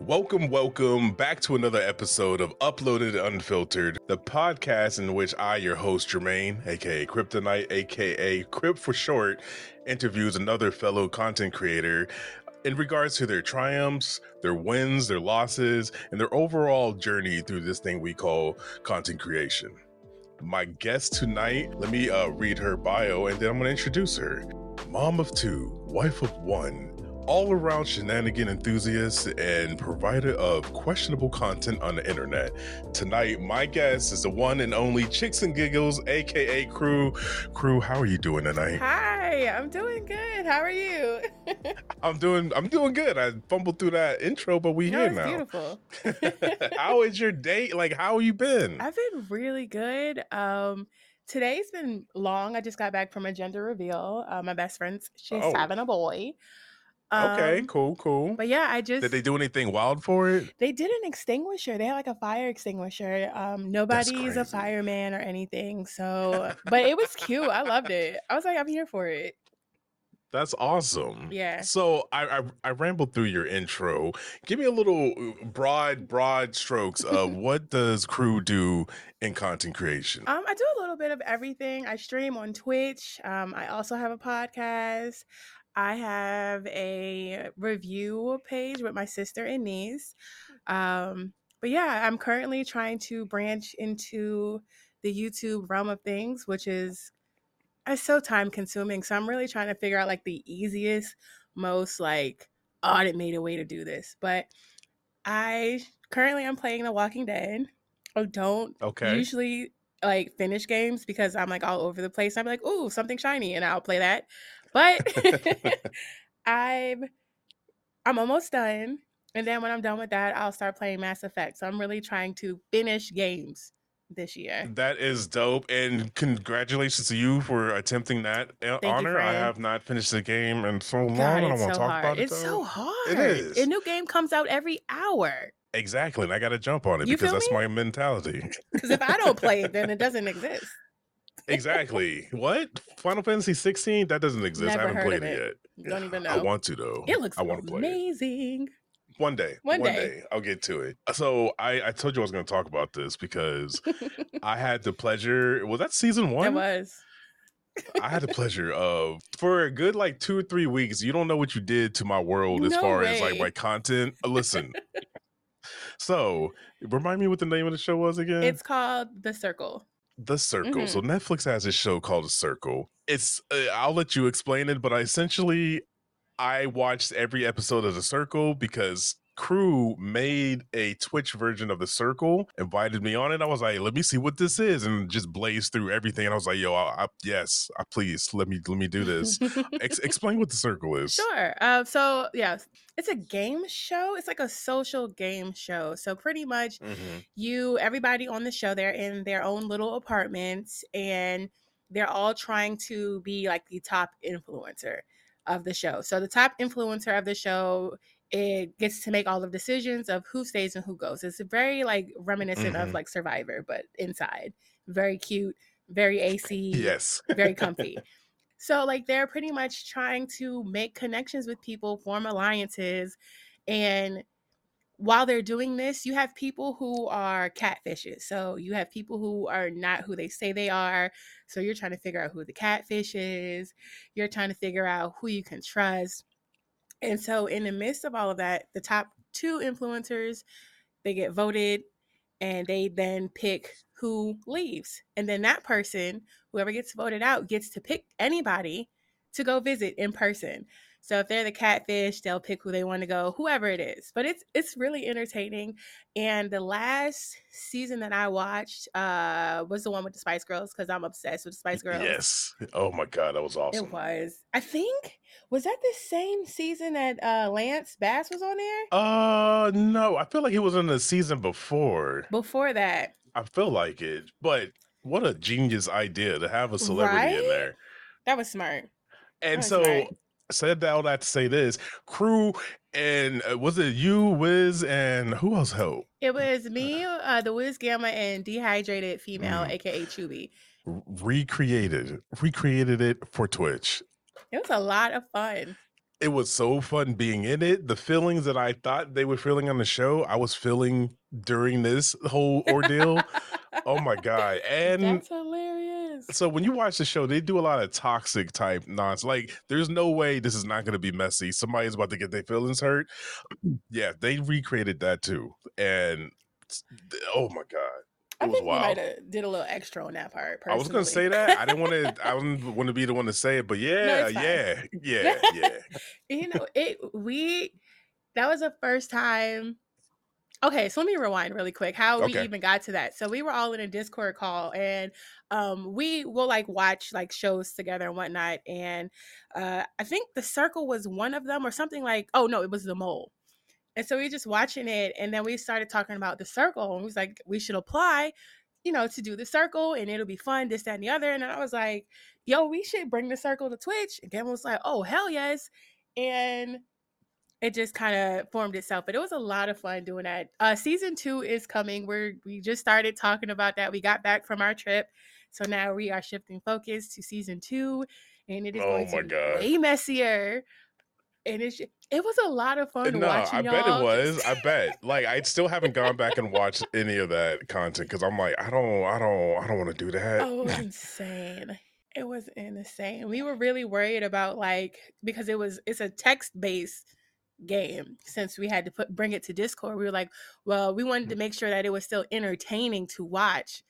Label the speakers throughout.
Speaker 1: Welcome, welcome back to another episode of Uploaded Unfiltered, the podcast in which I, your host Jermaine, aka Kryptinite, aka Crypt for short, interviews another fellow content creator in regards to their triumphs, their wins, their losses, and their overall journey through this thing we call content creation. My guest tonight, let me uh, read her bio and then I'm going to introduce her. Mom of two, wife of one, all around shenanigan enthusiast and provider of questionable content on the internet. Tonight, my guest is the one and only Chicks and Giggles, aka Cru. Cru, how are you doing tonight?
Speaker 2: Hi, I'm doing good. How are you?
Speaker 1: I'm doing I'm doing good. I fumbled through that intro, but we
Speaker 2: no,
Speaker 1: here now.
Speaker 2: beautiful.
Speaker 1: how is your date? Like how have you been?
Speaker 2: I've been really good. Um, today's been long. I just got back from a gender reveal. Uh, my best friend's she's
Speaker 1: Oh.
Speaker 2: having a boy.
Speaker 1: Okay,
Speaker 2: Um,
Speaker 1: cool, cool.
Speaker 2: But yeah, I just
Speaker 1: Did they do anything wild for it?
Speaker 2: they did an extinguisher. They had like a fire extinguisher. Um, nobody's a fireman or anything. So, but it was cute. I loved it. I was like, I'm here for it.
Speaker 1: That's awesome.
Speaker 2: Yeah.
Speaker 1: So I, I I rambled through your intro. Give me a little uh, broad broad strokes of what does Cru do in content creation?
Speaker 2: Um, I do a little bit of everything. I stream on Twitch. Um, I also have a podcast. I have a review page with my sister and niece. Um, but yeah, I'm currently trying to branch into the YouTube realm of things, which is it's so time consuming. So I'm really trying to figure out like the easiest, most like automated way to do this. But I currently I'm playing The Walking Dead. I don't
Speaker 1: Okay.
Speaker 2: usually like finish games because I'm like all over the place. I'm like, ooh, something shiny, and I'll play that. But I'm I'm almost done. And then when I'm done with that, I'll start playing Mass Effect. So I'm really trying to finish games this year.
Speaker 1: That is dope, and congratulations to you for attempting that uh,
Speaker 2: you,
Speaker 1: honor. I have not finished the game in so long.
Speaker 2: God,
Speaker 1: I don't want to
Speaker 2: so
Speaker 1: talk
Speaker 2: hard.
Speaker 1: about it.
Speaker 2: It's
Speaker 1: though.
Speaker 2: so hard.
Speaker 1: is.
Speaker 2: A new game comes out every hour.
Speaker 1: exactly, and I got to jump on it
Speaker 2: You
Speaker 1: because that's
Speaker 2: me?
Speaker 1: my mentality.
Speaker 2: Because if I don't play it, then it doesn't exist.
Speaker 1: Exactly. What Final Fantasy 16? That doesn't exist. I haven't played it,
Speaker 2: it.
Speaker 1: yet.
Speaker 2: Don't even know.
Speaker 1: I want to though.
Speaker 2: It looks
Speaker 1: I want to play it.
Speaker 2: amazing.
Speaker 1: One day.
Speaker 2: One
Speaker 1: One
Speaker 2: day.
Speaker 1: day. I'll get to it. So I, I told you I was going to talk about this because I had the pleasure. Was that season one?
Speaker 2: It was.
Speaker 1: I had the pleasure of for a good like two or three weeks. You don't know what you did to my world as
Speaker 2: No
Speaker 1: far as like my content. Uh, Listen. so remind me what the name of the show was again.
Speaker 2: It's called The Circle.
Speaker 1: The Circle.
Speaker 2: Mm-hmm.
Speaker 1: So Netflix has a show called The Circle. It's uh, I'll let you explain it, but I essentially I watched every episode of The Circle because Cru made a Twitch version of The Circle, invited me on it. I was like, let me see what this is, and just blazed through everything. And I was like, yo, I, I, yes, I, please let me let me do this. Ex- explain what The Circle is.
Speaker 2: Sure. Uh, so yeah, it's a game show. It's like a social game show. So pretty much,
Speaker 1: Mhm.
Speaker 2: you everybody on the show they're in their own little apartments, and they're all trying to be like the top influencer of the show. So the top influencer of the show it gets to make all of the decisions of who stays and who goes. It's very like reminiscent
Speaker 1: Mhm.
Speaker 2: of like Survivor, but inside. Very cute, very AC
Speaker 1: Yes.
Speaker 2: very comfy. so like they're pretty much trying to make connections with people, form alliances, and while they're doing this, you have people who are catfishes. So you have people who are not who they say they are. So you're trying to figure out who the catfish is. You're trying to figure out who you can trust. And so in the midst of all of that, the top two influencers, they get voted and they then pick who leaves. And then that person, whoever gets voted out, gets to pick anybody to go visit in person. So if they're the catfish, they'll pick who they want to go, whoever it is. But it's it's really entertaining. And the last season that I watched uh was the one with the Spice Girls because I'm obsessed with the Spice Girls.
Speaker 1: Yes. Oh my god, that was awesome.
Speaker 2: It was. I think was that the same season that uh Lance Bass was on there?
Speaker 1: Uh no, I feel like he was in the season before.
Speaker 2: Before that.
Speaker 1: I feel like it, but what a genius idea to have a celebrity in there.
Speaker 2: That was smart.
Speaker 1: And
Speaker 2: was
Speaker 1: so
Speaker 2: smart.
Speaker 1: Said that all that to say this Cru and uh, was it you, Wiz, and who else helped?
Speaker 2: It was me, uh, the Wiz Gamma, and dehydrated female,
Speaker 1: Mm.
Speaker 2: aka Chubby.
Speaker 1: Recreated, recreated it for Twitch.
Speaker 2: It was a lot of fun.
Speaker 1: it was so fun being in it. The feelings that I thought they were feeling on the show, I was feeling during this whole ordeal. oh my god! And
Speaker 2: That's hilarious.
Speaker 1: So when you watch the show, they do a lot of toxic type nonsense. Like, there's no way this is not going to be messy. Somebody's about to get their feelings hurt. Yeah, they recreated that too, and oh my god,
Speaker 2: I
Speaker 1: it was
Speaker 2: think we
Speaker 1: wild.
Speaker 2: might have did a little extra on that part.
Speaker 1: I was gonna say that. I didn't want to. I didn't want to be the one to say it, but yeah,
Speaker 2: fine.
Speaker 1: yeah, yeah, yeah.
Speaker 2: you know it we that was the first time okay so let me rewind really quick how we even got to that so we were all in a discord call and um we will like watch like shows together and whatnot and uh i think the circle was one of them or something like oh no it was the mole. And so we were just watching it and then we started talking about the circle and we was like we should apply you know to do the circle and it'll be fun this that and the other and then i was like yo we should bring the circle to twitch and Gavin was like oh hell yes and it just kind of formed itself but it was a lot of fun doing that. Uh season two is coming we're we just started talking about that we got back from our trip so now we are shifting focus to season two and it is
Speaker 1: Oh
Speaker 2: going
Speaker 1: my
Speaker 2: to be
Speaker 1: God.
Speaker 2: way messier and it's it was a lot of fun
Speaker 1: No,
Speaker 2: watching
Speaker 1: I bet
Speaker 2: y'all
Speaker 1: it was. I bet. Like, I still haven't gone back and watched any of that content because I'm like, I don't, I don't, I don't want to do that.
Speaker 2: Oh, it was insane. It was insane. We were really worried about like because it was it's a text based game since we had to put bring it to Discord. We were like, well, we wanted to mm. make sure that it was still entertaining to watch.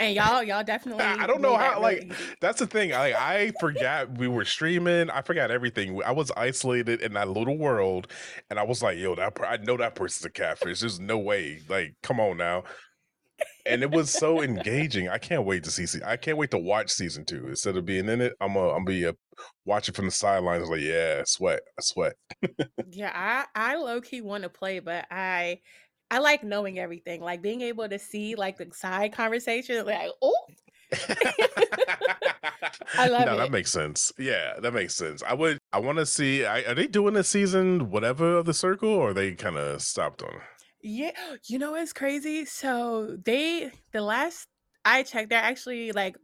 Speaker 2: And y'all, y'all definitely.
Speaker 1: I don't know how, like,
Speaker 2: easy.
Speaker 1: That's the thing. I I forgot we were streaming. I forgot everything. I was isolated in that little world, and I was like, "Yo, that per- I know that person's a catfish. There's no way. Like, come on now." And it was so engaging. I can't wait to see. I can't wait to watch season two instead of being in it. I'm a, I'm be a watching from the sidelines. Like, yeah, sweat, I sweat.
Speaker 2: Yeah, I I low key want to play, but I I like knowing everything, like being able to see like the side conversation, like oh. I love
Speaker 1: no,
Speaker 2: it.
Speaker 1: that makes sense. Yeah, that makes sense. I would. I want to see. I, are they doing a season whatever of the circle, or they kind of stopped on?
Speaker 2: Yeah, you know what's crazy? So they the last I checked, they're actually like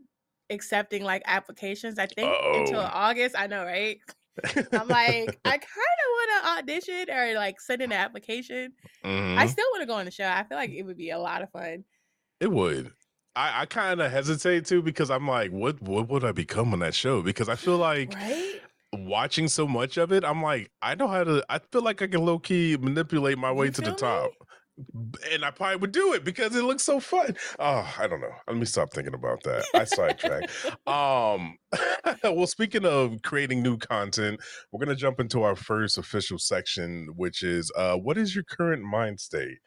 Speaker 2: accepting like applications. I think until
Speaker 1: Uh-oh.
Speaker 2: August. I know, right? I'm like, I kind of want to audition or like send in an application. I
Speaker 1: Mhm.
Speaker 2: still want to go on the show. I feel like it would be a lot of fun.
Speaker 1: It would. I, I kind of hesitate too because I'm like, what what would I become on that show? Because I feel like
Speaker 2: Right?
Speaker 1: watching so much of it, I'm like, I know how to. I feel like I can low key manipulate my way
Speaker 2: You
Speaker 1: to the
Speaker 2: top. me?
Speaker 1: And I probably would do it because it looks so fun. Oh, I don't know. Let me stop thinking about that. I sidetracked. Um, well, speaking of creating new content, we're gonna jump into our first official section, which is uh, what is your current mind state?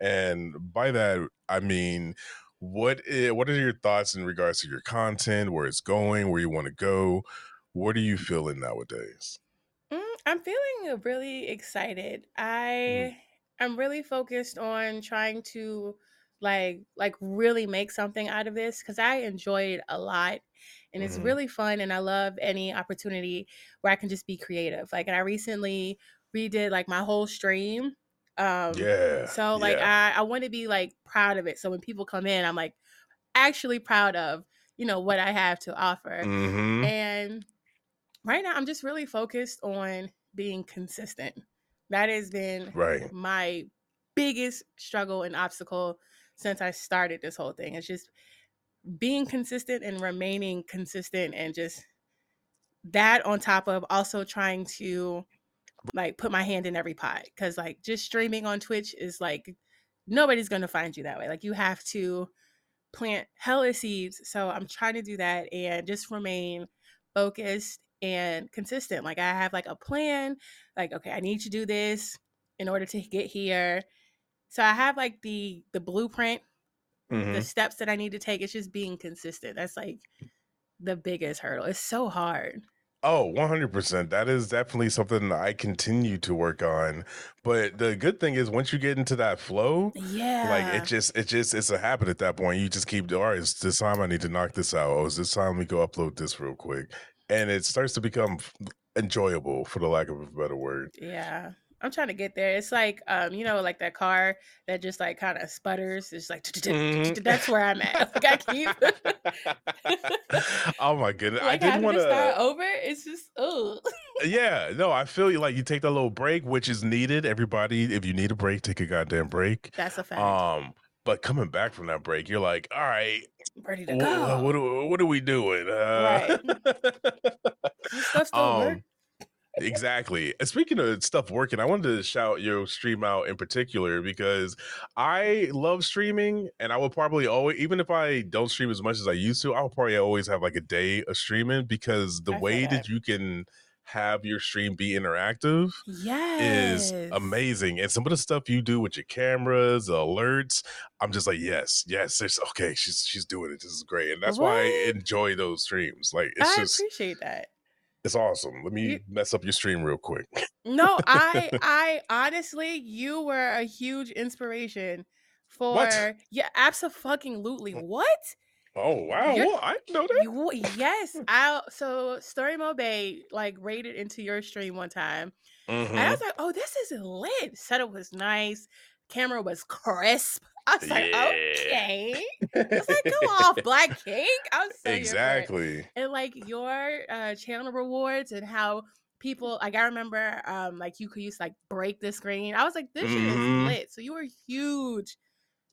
Speaker 1: And by that, I mean, what i- what are your thoughts in regards to your content, where it's going, where you want to go? What are you feeling nowadays?
Speaker 2: Mm, I'm feeling really excited. I I'm really focused on trying to like like really make something out of this because I enjoy it a lot and it's
Speaker 1: Mhm.
Speaker 2: really fun and I love any opportunity where I can just be creative. Like and I recently redid like my whole stream. Um
Speaker 1: Yeah.
Speaker 2: so like
Speaker 1: yeah.
Speaker 2: I I want to be like proud of it. So when people come in, I'm like actually proud of, you know, what I have to offer.
Speaker 1: hmm
Speaker 2: And right now, I'm just really focused on being consistent. That has been
Speaker 1: Right.
Speaker 2: my biggest struggle and obstacle since I started this whole thing. It's just being consistent and remaining consistent and just that on top of also trying to like put my hand in every pot because like just streaming on twitch is like nobody's gonna find you that way like you have to plant hella seeds so i'm trying to do that and just remain focused and consistent like i have like a plan like okay i need to do this in order to get here so i have like the the blueprint
Speaker 1: hmm
Speaker 2: the steps that i need to take it's just being consistent that's like the biggest hurdle it's so hard
Speaker 1: Oh, 100%. That is definitely something that I continue to work on. But the good thing is once you get into that flow,
Speaker 2: yeah
Speaker 1: like it just it just it's a habit at that point. You just keep doing all right, it's this time I need to knock this out. Oh, it's this time we go upload this real quick. And it starts to become enjoyable for the lack of a better word.
Speaker 2: Yeah. I'm trying to get there. It's like um, you know, like that car that just like kind of sputters. It's like
Speaker 1: Mhm.
Speaker 2: that's where I'm at. Like I keep
Speaker 1: oh my goodness. I didn't want
Speaker 2: to start over. It's just oh
Speaker 1: Yeah, no, I feel you like you take that little break, which is needed. Everybody, if you need a break, take a goddamn break.
Speaker 2: that's a fact.
Speaker 1: Um, but coming back from that break, you're like, all right,
Speaker 2: Ready to go.
Speaker 1: what are, what are we doing? Uh,
Speaker 2: This stuff still work.
Speaker 1: um, exactly. Speaking of stuff working, I wanted to shout your stream out in particular because I love streaming, and I will probably always, even if I don't stream as much as I used to, I'll probably always have like a day of streaming because the
Speaker 2: I
Speaker 1: way
Speaker 2: that.
Speaker 1: that you can have your stream be interactive
Speaker 2: Yes.
Speaker 1: is amazing. And some of the stuff you do with your cameras, the alerts, I'm just like, yes, yes, it's okay. She's she's doing it. This is great. And that's why I enjoy those streams. Like it's
Speaker 2: I
Speaker 1: just
Speaker 2: appreciate that.
Speaker 1: it's awesome. Let me
Speaker 2: You-
Speaker 1: mess up your stream real quick.
Speaker 2: No, I I honestly you were a huge inspiration for
Speaker 1: What?
Speaker 2: yeah, absolutely. What?
Speaker 1: Oh wow. Well, I didn't know that.
Speaker 2: You, yes. I so Story Mo Bay like rated into your stream one time. And I
Speaker 1: Mhm.
Speaker 2: was like, oh, this is lit. Setup was nice. Camera was crisp. I was like,
Speaker 1: Yeah.
Speaker 2: okay. I was like, go off, Black King. I was so here for it.
Speaker 1: exactly.
Speaker 2: and like your uh channel rewards and how people like I remember um like you could use like break the screen. I was like, this shit is lit. So you were huge,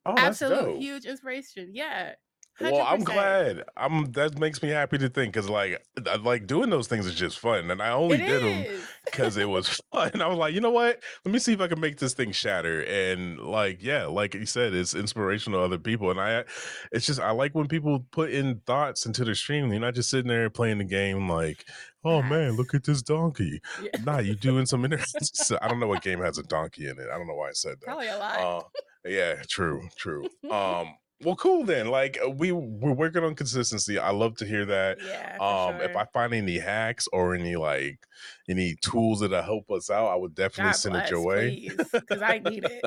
Speaker 1: Oh, that's
Speaker 2: absolute
Speaker 1: dope.
Speaker 2: huge inspiration. Yeah.
Speaker 1: Well, I'm glad. I'm that makes me happy to think because like I like doing those things is just fun, and I only
Speaker 2: It
Speaker 1: did them because it was fun. I was like, you know what? Let me see if I can make this thing shatter. And like, yeah, like you said, it's inspirational to other people. And I, it's just I like when people put in thoughts into their stream. You're not just sitting there playing the game like, oh man, look at this donkey.
Speaker 2: Yeah.
Speaker 1: Nah, you doing some inter- so I don't know what game has a donkey in it. I don't know why I said that.
Speaker 2: Probably a lot.
Speaker 1: Uh, yeah, true, true. Um, well, cool then. Like uh, we we're working on consistency. I love to hear that.
Speaker 2: yeah.
Speaker 1: Um, if. I find any hacks or any like any tools that'll help us out, I would definitely
Speaker 2: God
Speaker 1: send
Speaker 2: bless,
Speaker 1: it your way
Speaker 2: because I need it.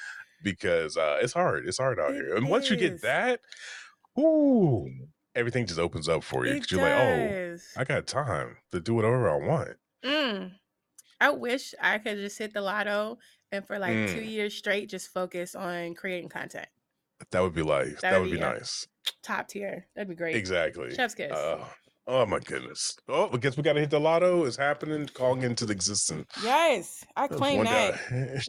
Speaker 1: because uh, it's hard. It's hard out
Speaker 2: It
Speaker 1: here. And once you get that, ooh, everything just opens up for you because you're like, oh. I got time to do whatever I want.
Speaker 2: Mm. I wish I could just hit the lotto and for like two
Speaker 1: Mm.
Speaker 2: years straight just focus on creating content.
Speaker 1: That would be life.
Speaker 2: That
Speaker 1: That,
Speaker 2: would
Speaker 1: be
Speaker 2: be
Speaker 1: nice.
Speaker 2: Top tier. That'd be great.
Speaker 1: Exactly.
Speaker 2: Chef's kiss.
Speaker 1: Uh, oh my goodness. Oh, I guess we got to hit the lotto. It's happening. Calling into the existence.
Speaker 2: yes, I claim that.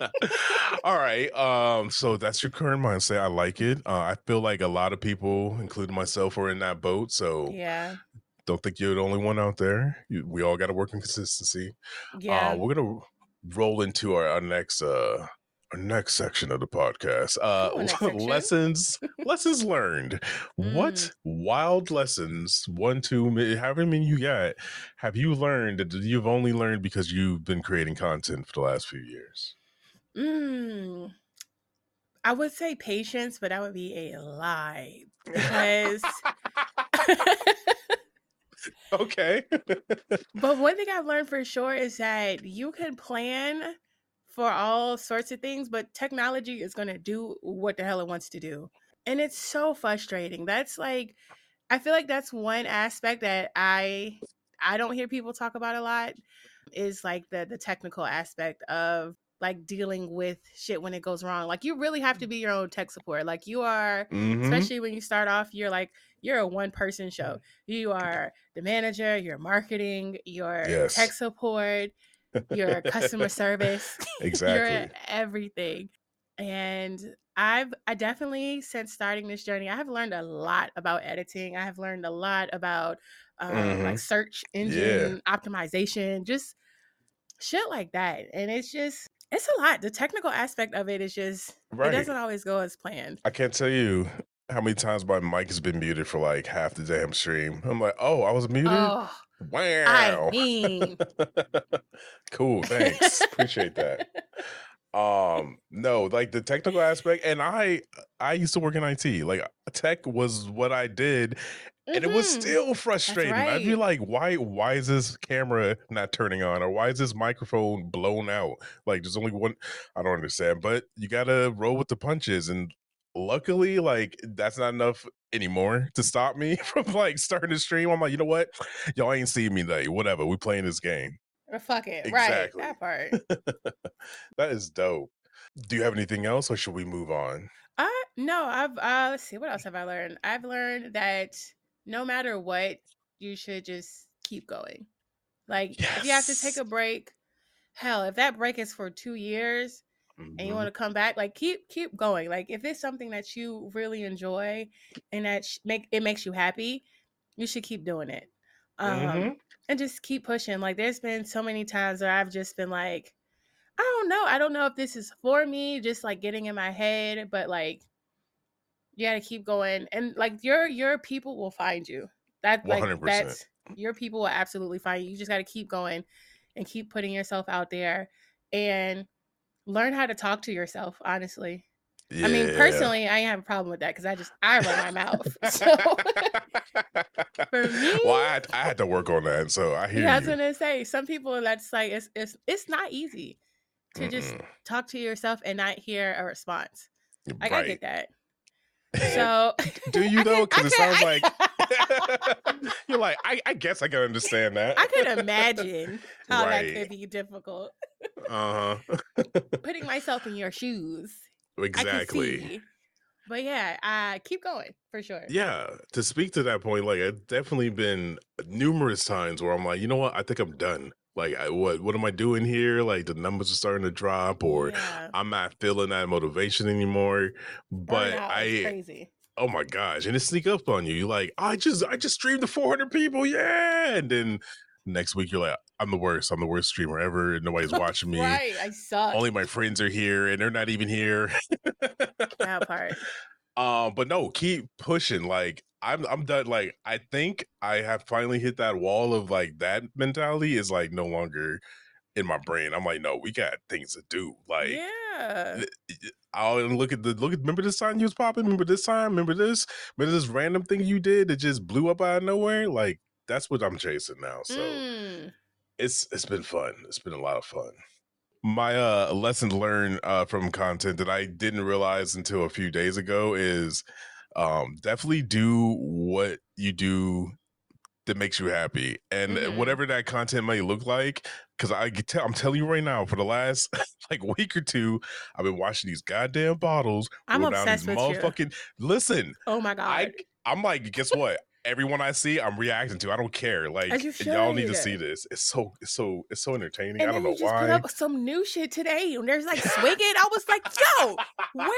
Speaker 1: All right. Um. So that's your current mindset. I like it. Uh, I feel like a lot of people, including myself, are in that boat. So
Speaker 2: Yeah.
Speaker 1: don't think you're the only one out there. You, we all got to work in consistency.
Speaker 2: Yeah.
Speaker 1: Uh, we're gonna roll into our, our next uh our next section of the podcast. Uh
Speaker 2: section.
Speaker 1: lessons lessons learned. What
Speaker 2: Mm.
Speaker 1: wild lessons, one, two, however many you got, have you learned that you've only learned because you've been creating content for the last few years?
Speaker 2: Mm. I would say patience, but that would be a lie because.
Speaker 1: okay.
Speaker 2: But one thing I've learned for sure is that you can plan for all sorts of things, but technology is going to do what the hell it wants to do. And it's so frustrating. That's like I feel like that's one aspect that I I don't hear people talk about a lot is like the the technical aspect of like dealing with shit when it goes wrong. Like you really have to be your own tech support. Like you are
Speaker 1: Mhm.
Speaker 2: especially when you start off you're like you're a one person show you are the manager you're marketing you're
Speaker 1: Yes.
Speaker 2: tech support you're customer service you're
Speaker 1: Exactly.
Speaker 2: everything and i've i definitely since starting this journey i have learned a lot about editing i have learned a lot about um,
Speaker 1: Mhm.
Speaker 2: like search engine optimization just shit like that and it's just it's a lot the technical aspect of it is just
Speaker 1: Right.
Speaker 2: it doesn't always go as planned
Speaker 1: I can't tell you how many times my mic has been muted for like half the damn stream. I'm like, oh, I was muted.
Speaker 2: oh
Speaker 1: wow.
Speaker 2: I mean,
Speaker 1: cool. Thanks. Appreciate that. Um, no, like the technical aspect, and I, I used to work in IT. Like tech was what I did, and it was
Speaker 2: Mhm.
Speaker 1: still frustrating. I'd be like, why, why is this camera not turning on, or why is this microphone blown out? Like, there's only one. I don't understand, but you gotta roll with the punches, and luckily, like that's not enough anymore to stop me from like starting the stream. I'm like, you know what, y'all ain't seeing me today. Whatever, we playing this game.
Speaker 2: Or fuck it.
Speaker 1: Exactly.
Speaker 2: Right. That part.
Speaker 1: that is dope. Do you have anything else or should we move on?
Speaker 2: Uh no, I've uh let's see, what else have I learned? I've learned that no matter what, you should just keep going. Like if you have to take a break, hell, if that break is for two years and you want to come back, like keep keep going. Like if it's something that you really enjoy and that sh- make it makes you happy, you should keep doing it. Um
Speaker 1: Mhm.
Speaker 2: and just keep pushing. Like there's been so many times where I've just been like, I don't know. I don't know if this is for me, just like getting in my head, but like you gotta keep going. And like your your people will find you. That like
Speaker 1: 100%.
Speaker 2: that's your people will absolutely find you. You just gotta keep going and keep putting yourself out there and learn how to talk to yourself, honestly. I mean, personally, I have a problem with that because I just I run my mouth. So for me,
Speaker 1: well, I had, I had to work on that, so I hear
Speaker 2: yeah, I was
Speaker 1: you.
Speaker 2: gonna say some people that's like it's it's it's not easy to just
Speaker 1: Mm-mm.
Speaker 2: talk to yourself and not hear a response. Like I
Speaker 1: right.
Speaker 2: get that. So
Speaker 1: Do you though? Because it sounds
Speaker 2: I-
Speaker 1: like you're like, I, I guess I can understand that.
Speaker 2: I could imagine how that could be difficult.
Speaker 1: Uh huh.
Speaker 2: Putting myself in your shoes.
Speaker 1: Exactly.
Speaker 2: But yeah, I keep going for sure.
Speaker 1: Yeah, to speak to that point, like it's definitely been numerous times where I'm like, you know what? I think I'm done. Like, I, what what am I doing here? Like the numbers are starting to drop, or
Speaker 2: Yeah.
Speaker 1: I'm not feeling that motivation anymore. But I,
Speaker 2: crazy.
Speaker 1: Oh my gosh, and it sneak up on you. You're like, I just I just streamed to 400 people, yeah, and then next week you're like, I'm the worst. I'm the worst streamer ever. and Nobody's watching me.
Speaker 2: Right, I suck.
Speaker 1: Only my friends are here, and they're not even here.
Speaker 2: that part.
Speaker 1: Um, but no, keep pushing. Like I'm, I'm done. Like I think I have finally hit that wall of like that mentality is like no longer in my brain. I'm like, no, we got things to do. Like
Speaker 2: yeah.
Speaker 1: I'll look at the look at. Remember this time you was popping? Remember this time? Remember this? Remember this random thing you did that just blew up out of nowhere? Like that's what I'm chasing now. So
Speaker 2: Mm.
Speaker 1: it's it's been fun. It's been a lot of fun. My uh lesson learned uh from content that I didn't realize until a few days ago is um definitely do what you do that makes you happy and
Speaker 2: Mhm.
Speaker 1: whatever that content may look like because i tell i'm telling you right now for the last like week or two i've been watching these goddamn bottles
Speaker 2: I'm
Speaker 1: roll down
Speaker 2: obsessed
Speaker 1: these
Speaker 2: with you.
Speaker 1: motherfucking listen
Speaker 2: Oh my god.
Speaker 1: i i'm like guess what everyone i see i'm reacting to i don't care like y'all need to see this it's so it's so it's so entertaining
Speaker 2: and
Speaker 1: i don't know
Speaker 2: just put
Speaker 1: why
Speaker 2: up some new shit today, and there's like swigging. I was like, yo, where's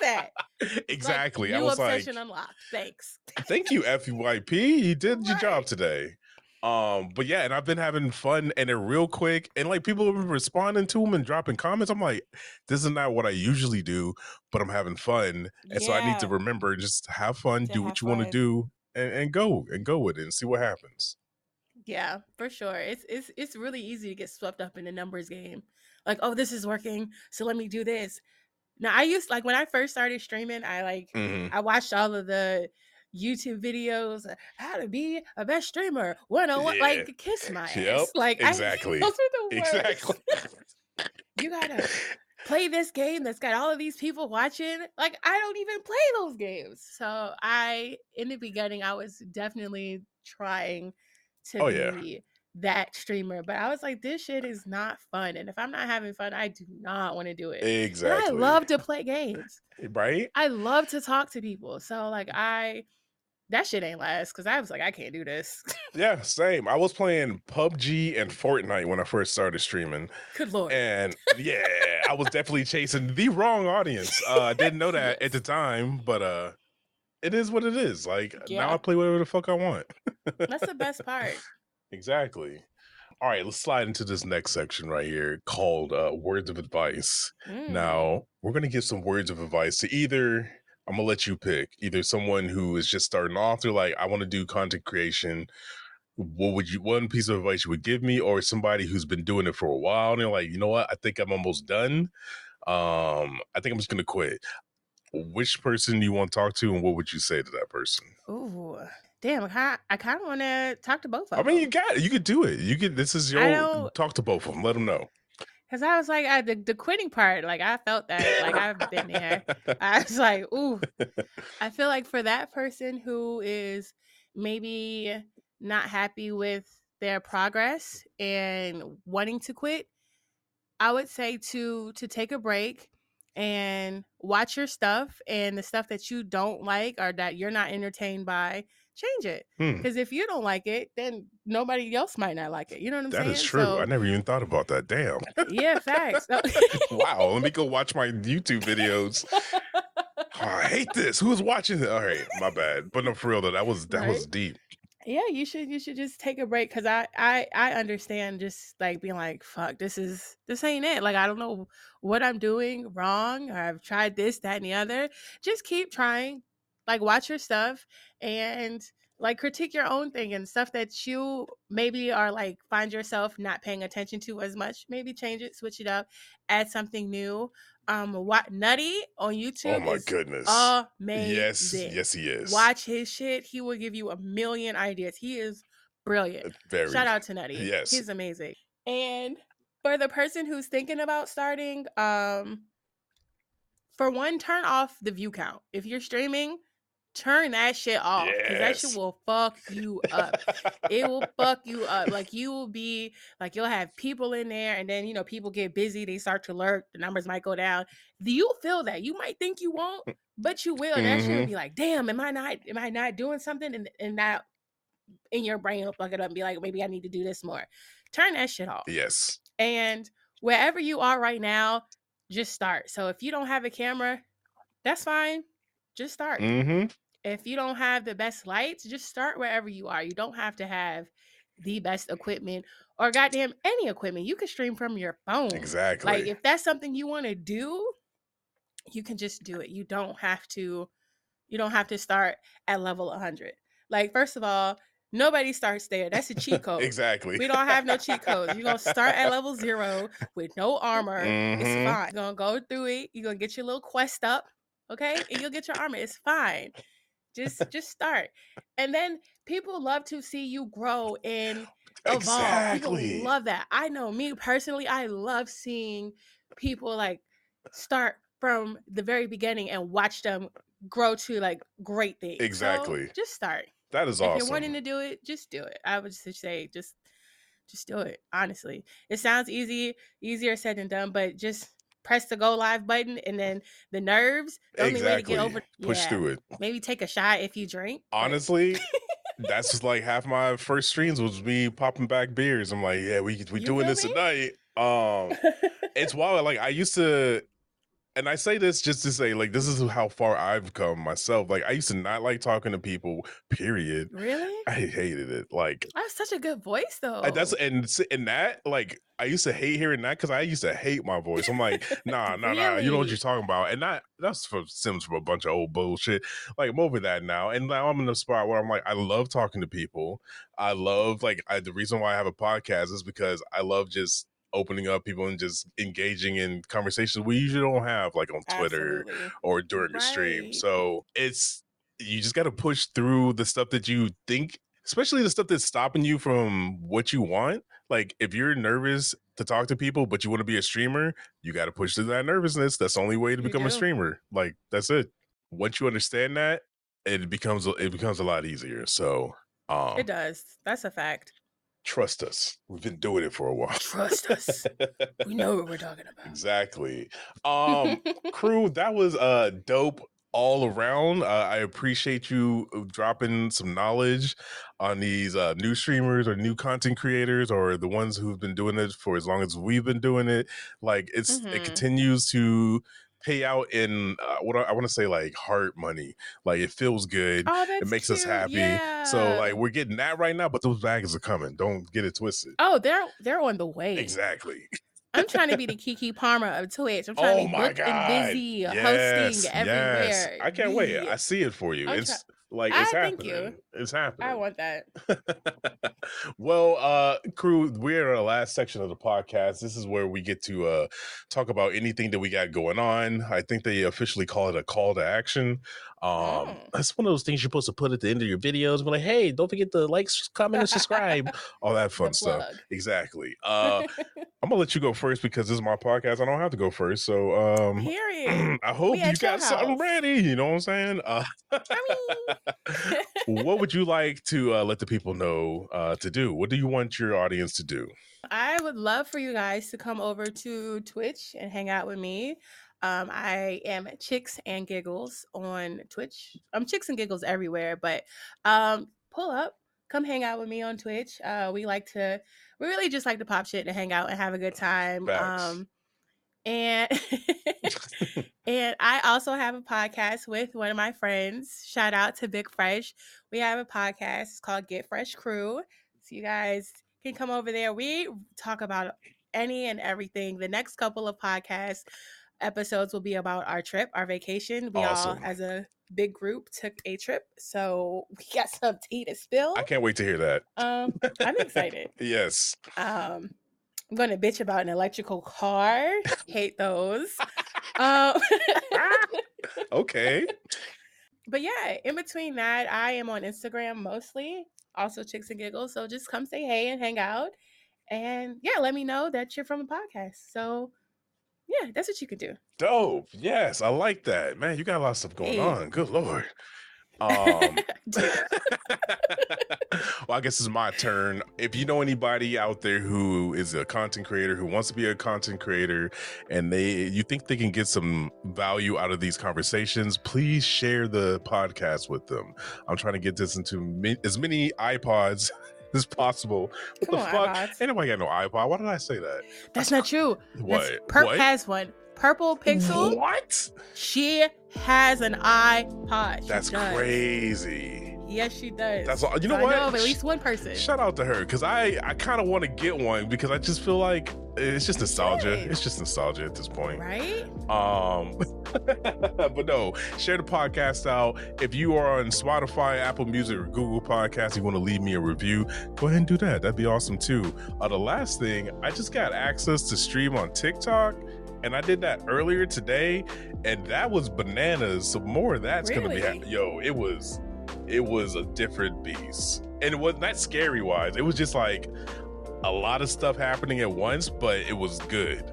Speaker 2: this at? Like,
Speaker 1: exactly i
Speaker 2: new
Speaker 1: was like
Speaker 2: unlocked. Thanks.
Speaker 1: thank you fyp you did your job today um but yeah and i've been having fun and they're real quick and like people have been responding to them and dropping comments i'm like this is not what i usually do but i'm having fun and so i need to remember just have fun
Speaker 2: To
Speaker 1: do
Speaker 2: have
Speaker 1: what you want to do and, and go and go with it and see what happens
Speaker 2: Yeah, for sure. It's it's it's really easy to get swept up in the numbers game. Like, oh, this is working, so let me do this. Now, I used like when I first started streaming, I like
Speaker 1: Mhm.
Speaker 2: I watched all of the YouTube videos, uh, how to be a best streamer, 101,
Speaker 1: Yeah.
Speaker 2: like kiss my
Speaker 1: Yep,
Speaker 2: ass. Like
Speaker 1: exactly,
Speaker 2: I, those are the worst.
Speaker 1: exactly
Speaker 2: You gotta play this game that's got all of these people watching. Like I don't even play those games. So I in the beginning I was definitely trying to
Speaker 1: Oh,
Speaker 2: be
Speaker 1: yeah.
Speaker 2: that streamer, but I was like, this shit is not fun. And if I'm not having fun, I do not want to do it.
Speaker 1: exactly
Speaker 2: And I love to play games.
Speaker 1: Eh, right
Speaker 2: I love to talk to people. So like I that shit ain't last because I was like, I can't do this.
Speaker 1: yeah same i was playing pubg and fortnite when i first started streaming
Speaker 2: Good lord.
Speaker 1: And yeah, I was definitely chasing the wrong audience. Uh, I didn't know that at the time, but uh, it is what it is. Like now I play whatever the fuck I want.
Speaker 2: That's the best part.
Speaker 1: Exactly. All right, let's slide into this next section right here called uh, words of advice.
Speaker 2: Mm.
Speaker 1: Now we're gonna give some words of advice to either. I'm gonna let you pick either someone who is just starting off. They're like, I want to do content creation. What would you one piece of advice you would give me, or somebody who's been doing it for a while and they're like, you know what, I think I'm almost done. Um, I think I'm just gonna quit. Which person do you want to talk to, and what would you say to that person?
Speaker 2: Ooh, damn! I kind of want to talk to both of them.
Speaker 1: I mean, you got it. You could do it. You could. This is your talk to both of them. Let them know.
Speaker 2: Because I was like, I, the the quitting part, like I felt that, like I've been there. I was like, ooh, I feel like for that person who is maybe not happy with their progress and wanting to quit, I would say to to take a break and watch your stuff and the stuff that you don't like or that you're not entertained by, change it.
Speaker 1: Hmm.
Speaker 2: Because if you don't like it, then nobody else might not like it. You know what I'm
Speaker 1: That
Speaker 2: saying?
Speaker 1: is true.
Speaker 2: So,
Speaker 1: I never even thought about that. Damn.
Speaker 2: yeah, facts.
Speaker 1: Wow. Let me go watch my YouTube videos. Oh, I hate this. Who's watching it? All right, my bad. But no, for real though, that was that was deep.
Speaker 2: Yeah you should you should just take a break because I, I i understand just like being like fuck this is this ain't it. Like i don't know what i'm doing wrong or i've tried this that and the other. Just keep trying like watch your stuff and like critique your own thing and stuff that you maybe are like find yourself not paying attention to as much maybe change it switch it up add something new um what nutty on youtube
Speaker 1: Oh my goodness.
Speaker 2: amazing
Speaker 1: yes, yes, he is.
Speaker 2: Watch his shit. He will give you a million ideas. He is brilliant.
Speaker 1: Very.
Speaker 2: Shout out to Nutty.
Speaker 1: Yes.
Speaker 2: He's amazing. And for the person who's thinking about starting, um, for one, turn off the view count. If you're streaming, turn that shit off. Because that shit will fuck you up. It will fuck you up. Like you will be like you'll have people in there, and then you know people get busy. They start to lurk. The numbers might go down. Do you feel that? You might think you won't, but you will. And that shit will
Speaker 1: Mhm.
Speaker 2: be like, damn, am I not? Am I not doing something? And and that in your brain will fuck it up and be like, maybe I need to do this more. Turn that shit off.
Speaker 1: yes.
Speaker 2: And wherever you are right now, just start. So if you don't have a camera, that's fine. Just start.
Speaker 1: Mm-hmm.
Speaker 2: If you don't have the best lights, just start wherever you are. You don't have to have the best equipment or goddamn any equipment. You can stream from your phone.
Speaker 1: Exactly.
Speaker 2: Like if that's something you want to do, you can just do it. You don't have to you don't have to start at level 100. Like first of all, nobody starts there. That's a cheat code.
Speaker 1: exactly.
Speaker 2: We don't have no cheat codes. You're gonna start at level zero with no armor.
Speaker 1: Mhm.
Speaker 2: It's fine. You're gonna go through it. You're gonna get your little quest up, okay? And you'll get your armor. It's fine. Just just start. And then people love to see you grow and evolve.
Speaker 1: Exactly.
Speaker 2: People love that. I know me personally, I love seeing people like start from the very beginning and watch them grow to like great things. So,
Speaker 1: Exactly.
Speaker 2: just start.
Speaker 1: that is awesome.
Speaker 2: If
Speaker 1: awesome.
Speaker 2: you're wanting to do it, just do it. I would just say just just do it. Honestly. It sounds easy, easier said than done, but just press the go live button and then the nerves, the only way to
Speaker 1: exactly.
Speaker 2: get over
Speaker 1: Push
Speaker 2: yeah,
Speaker 1: through it.
Speaker 2: Maybe take a shot if you drink.
Speaker 1: Honestly, that's just like half my first streams was me popping back beers. I'm like, yeah, we we
Speaker 2: You
Speaker 1: doing this
Speaker 2: me?
Speaker 1: tonight. Um, it's wild. Like I used to, and I say this just to say, like, this is how far I've come myself. Like I used to not like talking to people. Period.
Speaker 2: really?
Speaker 1: I hated it. Like
Speaker 2: I have such a good voice though.
Speaker 1: I- that's and and that like I used to hate hearing that because I used to hate my voice. I'm like, nah, nah, nah. You know what you're talking about, and that that's from Sims from a bunch of old bullshit. Like I'm over that now, and now I'm in a spot where I'm like, I love talking to people. I love like I, the reason why I have a podcast is because I love just opening up people and just engaging in conversations we usually don't have like on Twitter
Speaker 2: Absolutely.
Speaker 1: or during a stream. So it's you just got to push through the stuff that you think, especially the stuff that's stopping you from what you want. Like if you're nervous to talk to people, but you want to be a streamer, you got to push through that nervousness. That's the only way to become a streamer. Like that's it. Once you understand that, it becomes it becomes a lot easier. So um
Speaker 2: It does. That's a fact.
Speaker 1: Trust us. We've been doing it for a while.
Speaker 2: Trust us. we know what we're talking about.
Speaker 1: exactly. Um Cru that was uh dope all around uh, i appreciate you uh, dropping some knowledge on these uh, new streamers or new content creators or the ones who've been doing it for as long as we've been doing it like it's it
Speaker 2: Mhm.
Speaker 1: continues to pay out in uh, what I, I want to say like heart money like it feels good
Speaker 2: Oh,
Speaker 1: it makes us happy
Speaker 2: Yeah.
Speaker 1: so like we're getting that right now but those bags are coming don't get it twisted
Speaker 2: Oh, they're they're on the way.
Speaker 1: exactly
Speaker 2: I'm trying to be the Keke Palmer of Twitch. I'm trying
Speaker 1: oh
Speaker 2: to be booked
Speaker 1: god
Speaker 2: and busy,
Speaker 1: yes,
Speaker 2: hosting everywhere.
Speaker 1: yes. i can't wait i see it for you
Speaker 2: I'm
Speaker 1: it's
Speaker 2: try-
Speaker 1: like it's
Speaker 2: you.
Speaker 1: happening it's happening
Speaker 2: I want that.
Speaker 1: well uh Cru we're in the last section of the podcast. This is where we get to uh talk about anything that we got going on. I think they officially call it a call to action. Um
Speaker 2: Mm.
Speaker 1: that's one of those things you're supposed to put at the end of your videos be like hey don't forget to like comment and subscribe. All that fun stuff. exactly. Uh i'm gonna let you go first because this is my podcast. I don't have to go first. So um
Speaker 2: Period.
Speaker 1: I hope
Speaker 2: We
Speaker 1: you got something ready. You know what I'm saying? Uh,
Speaker 2: I mean,
Speaker 1: what would you like to uh, let the people know uh, to do? What do you want your audience to do?
Speaker 2: I would love for you guys to come over to Twitch and hang out with me. Um, I am Chicks and Giggles on Twitch. I'm Chicks and Giggles everywhere, but um, pull up, come hang out with me on Twitch. Uh, we like to, we really just like to pop shit and hang out and have a good time. Um, and and I also have a podcast with one of my friends. Shout out to Big Fresh. We have a podcast it's called Get Fresh Cru. So you guys can come over there. We talk about any and everything. The next couple of podcast episodes will be about our trip, our vacation. We
Speaker 1: Awesome.
Speaker 2: all, as a big group, took a trip, so we got some tea to spill.
Speaker 1: I can't wait to hear that.
Speaker 2: Um, I'm excited.
Speaker 1: Yes.
Speaker 2: Um, I'm going to bitch about an electrical car. Hate those. Um,
Speaker 1: Okay.
Speaker 2: but yeah, in between that, I am on Instagram mostly, also Chicks and Giggles. So just come say hey and hang out. And yeah, let me know that you're from a podcast. So yeah, that's what you could do.
Speaker 1: Dope. Yes, I like that. Man, you got a lot of stuff going
Speaker 2: Hey.
Speaker 1: on. Good lord. Um well, I guess it's my turn. If you know anybody out there who is a content creator who wants to be a content creator and they you think they can get some value out of these conversations, please share the podcast with them. I'm trying to get this into as many iPods as possible. What
Speaker 2: Come
Speaker 1: the
Speaker 2: on,
Speaker 1: fuck?
Speaker 2: iPods.
Speaker 1: Ain't nobody got no iPod. Why did I say that?
Speaker 2: that's not true.
Speaker 1: What?
Speaker 2: That's, Perp
Speaker 1: what?
Speaker 2: has one. Purple Pixel.
Speaker 1: What?
Speaker 2: She has an iPod. She
Speaker 1: That's
Speaker 2: does.
Speaker 1: crazy.
Speaker 2: Yes, she does.
Speaker 1: That's all. You know
Speaker 2: I
Speaker 1: what?
Speaker 2: know of at least one person.
Speaker 1: Shout out to her because I I kind of want to get one because I just feel like it's just nostalgia. It's just nostalgia at this point.
Speaker 2: Right?
Speaker 1: Um, but no, share the podcast out. If you are on Spotify, Apple Music, or Google Podcasts, you want to leave me a review, go ahead and do that. That'd be awesome too. Uh, the last thing, I just got access to stream on TikTok. And I did that earlier today, and that was bananas. So more of that's gonna be happening. Yo, it was, it was a different beast, and it wasn't that scary wise. It was just like a lot of stuff happening at once, but it was good.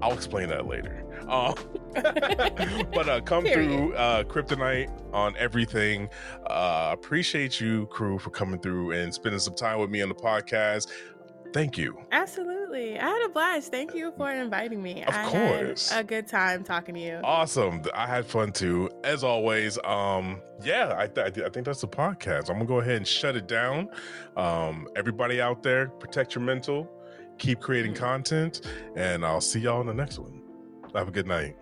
Speaker 1: I'll explain that later. Uh, but uh, come through uh, Kryptinite on everything. Uh, appreciate you, Cru, for coming through and spending some time with me on the podcast. Thank you.
Speaker 2: Absolutely. I had a blast. Thank you for inviting me.
Speaker 1: Of
Speaker 2: I
Speaker 1: course.
Speaker 2: had a good time talking to you.
Speaker 1: Awesome. I had fun too. As always, um, yeah, I, th- I think that's the podcast. I'm gonna go ahead and shut it down. Um, everybody out there, protect your mental, keep creating content, and I'll see y'all in the next one. Have a good night.